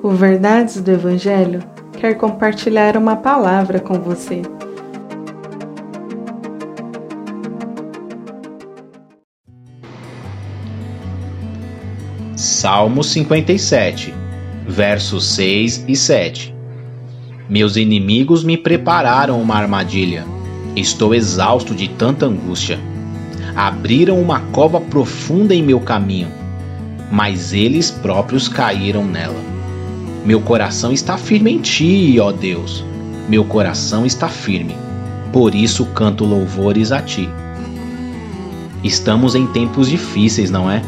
O Verdades do Evangelho quer compartilhar uma palavra com você. Salmo 57, versos 6 e 7 Meus inimigos me prepararam uma armadilha. Estou exausto de tanta angústia. Abriram uma cova profunda em meu caminho, mas eles próprios caíram nela. Meu coração está firme em ti, ó Deus. Meu coração está firme. Por isso canto louvores a ti. Estamos em tempos difíceis, não é?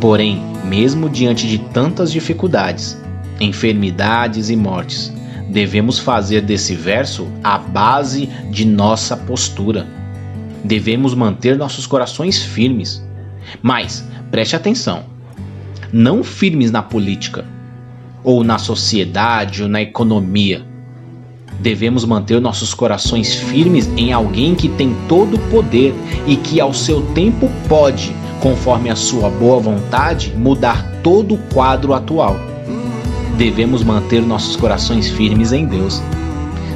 Porém, mesmo diante de tantas dificuldades, enfermidades e mortes, devemos fazer desse verso a base de nossa postura. Devemos manter nossos corações firmes. Mas, preste atenção: não firmes na política, ou na sociedade ou na economia. Devemos manter nossos corações firmes em alguém que tem todo o poder e que ao seu tempo pode, conforme a sua boa vontade, mudar todo o quadro atual. Devemos manter nossos corações firmes em Deus.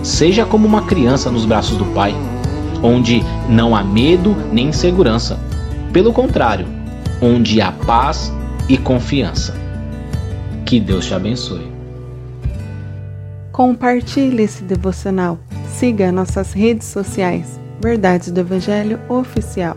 Seja como uma criança nos braços do Pai, onde não há medo nem insegurança. Pelo contrário, onde há paz e confiança. Que Deus te abençoe. Compartilhe esse devocional. Siga nossas redes sociais. Verdades do Evangelho Oficial.